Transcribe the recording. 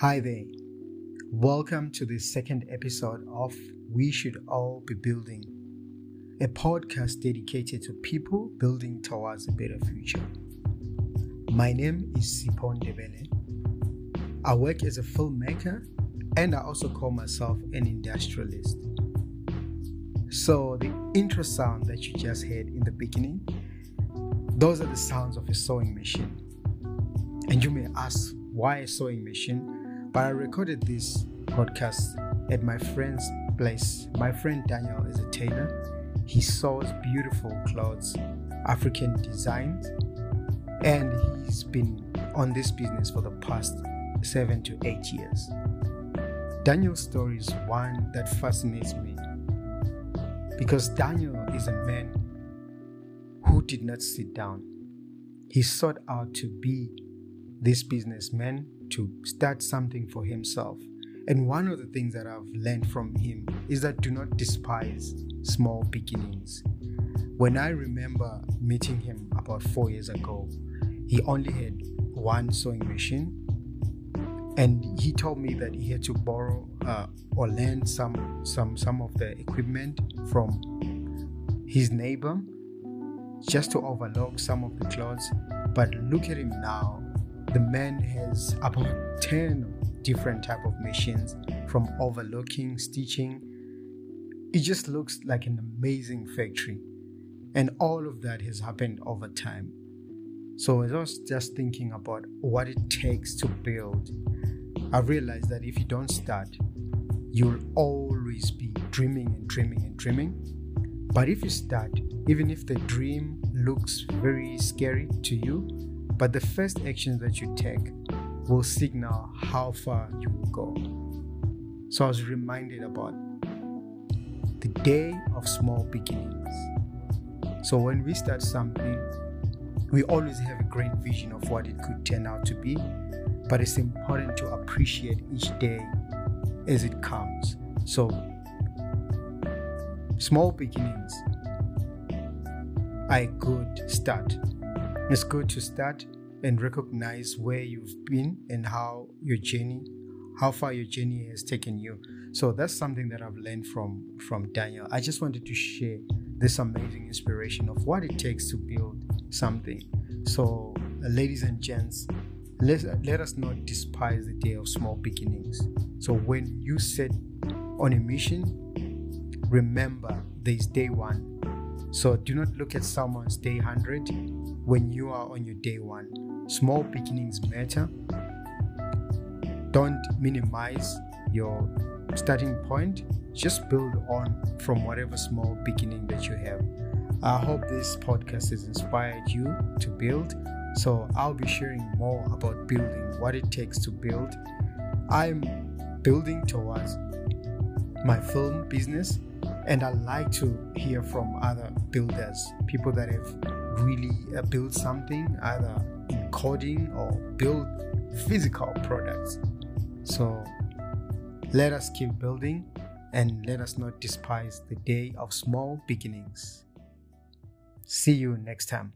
Hi there. Welcome to the second episode of We Should All Be Building, a podcast dedicated to people building towards a better future. My name is Sipon Debele. I work as a filmmaker and I also call myself an industrialist. So, the intro sound that you just heard in the beginning, those are the sounds of a sewing machine. And you may ask, why a sewing machine? But I recorded this podcast at my friend's place. My friend Daniel is a tailor. He sews beautiful clothes, African designs, and he's been on this business for the past seven to eight years. Daniel's story is one that fascinates me because Daniel is a man who did not sit down. He sought out to be this businessman to start something for himself. And one of the things that I've learned from him is that do not despise small beginnings. When I remember meeting him about four years ago, he only had one sewing machine and he told me that he had to borrow uh, or lend some some some of the equipment from his neighbor just to overlock some of the clothes but look at him now the man has about 10 different type of machines from overlocking stitching. It just looks like an amazing factory. And all of that has happened over time. So as i was just thinking about what it takes to build. I've realized that if you don't start, you'll always be dreaming and dreaming and dreaming. But if you start, even if the dream looks very scary to you, but the first actions that you take will signal how far you will go. So I was reminded about the day of small beginnings. So when we start something, we always have a great vision of what it could turn out to be but it's important to appreciate each day as it comes. So, small beginnings are a good start. It's good to start and recognize where you've been and how your journey, how far your journey has taken you. So that's something that I've learned from from Daniel. I just wanted to share this amazing inspiration of what it takes to build something. So, uh, ladies and gents, let, let us not despise the day of small beginnings. So when you set on a mission, remember there is day one. So do not look at someone's day 100 when you are on your day one. Small beginnings matter. Don't minimize your starting point. Just build on from whatever small beginning that you have. I hope this podcast has inspired you to build so I'll be sharing more about building, what it takes to build. I'm building towards my film business, and I like to hear from other builders, people that have really uh, built something, either in coding or build physical products. So let us keep building and let us not despise the day of small beginnings. See you next time.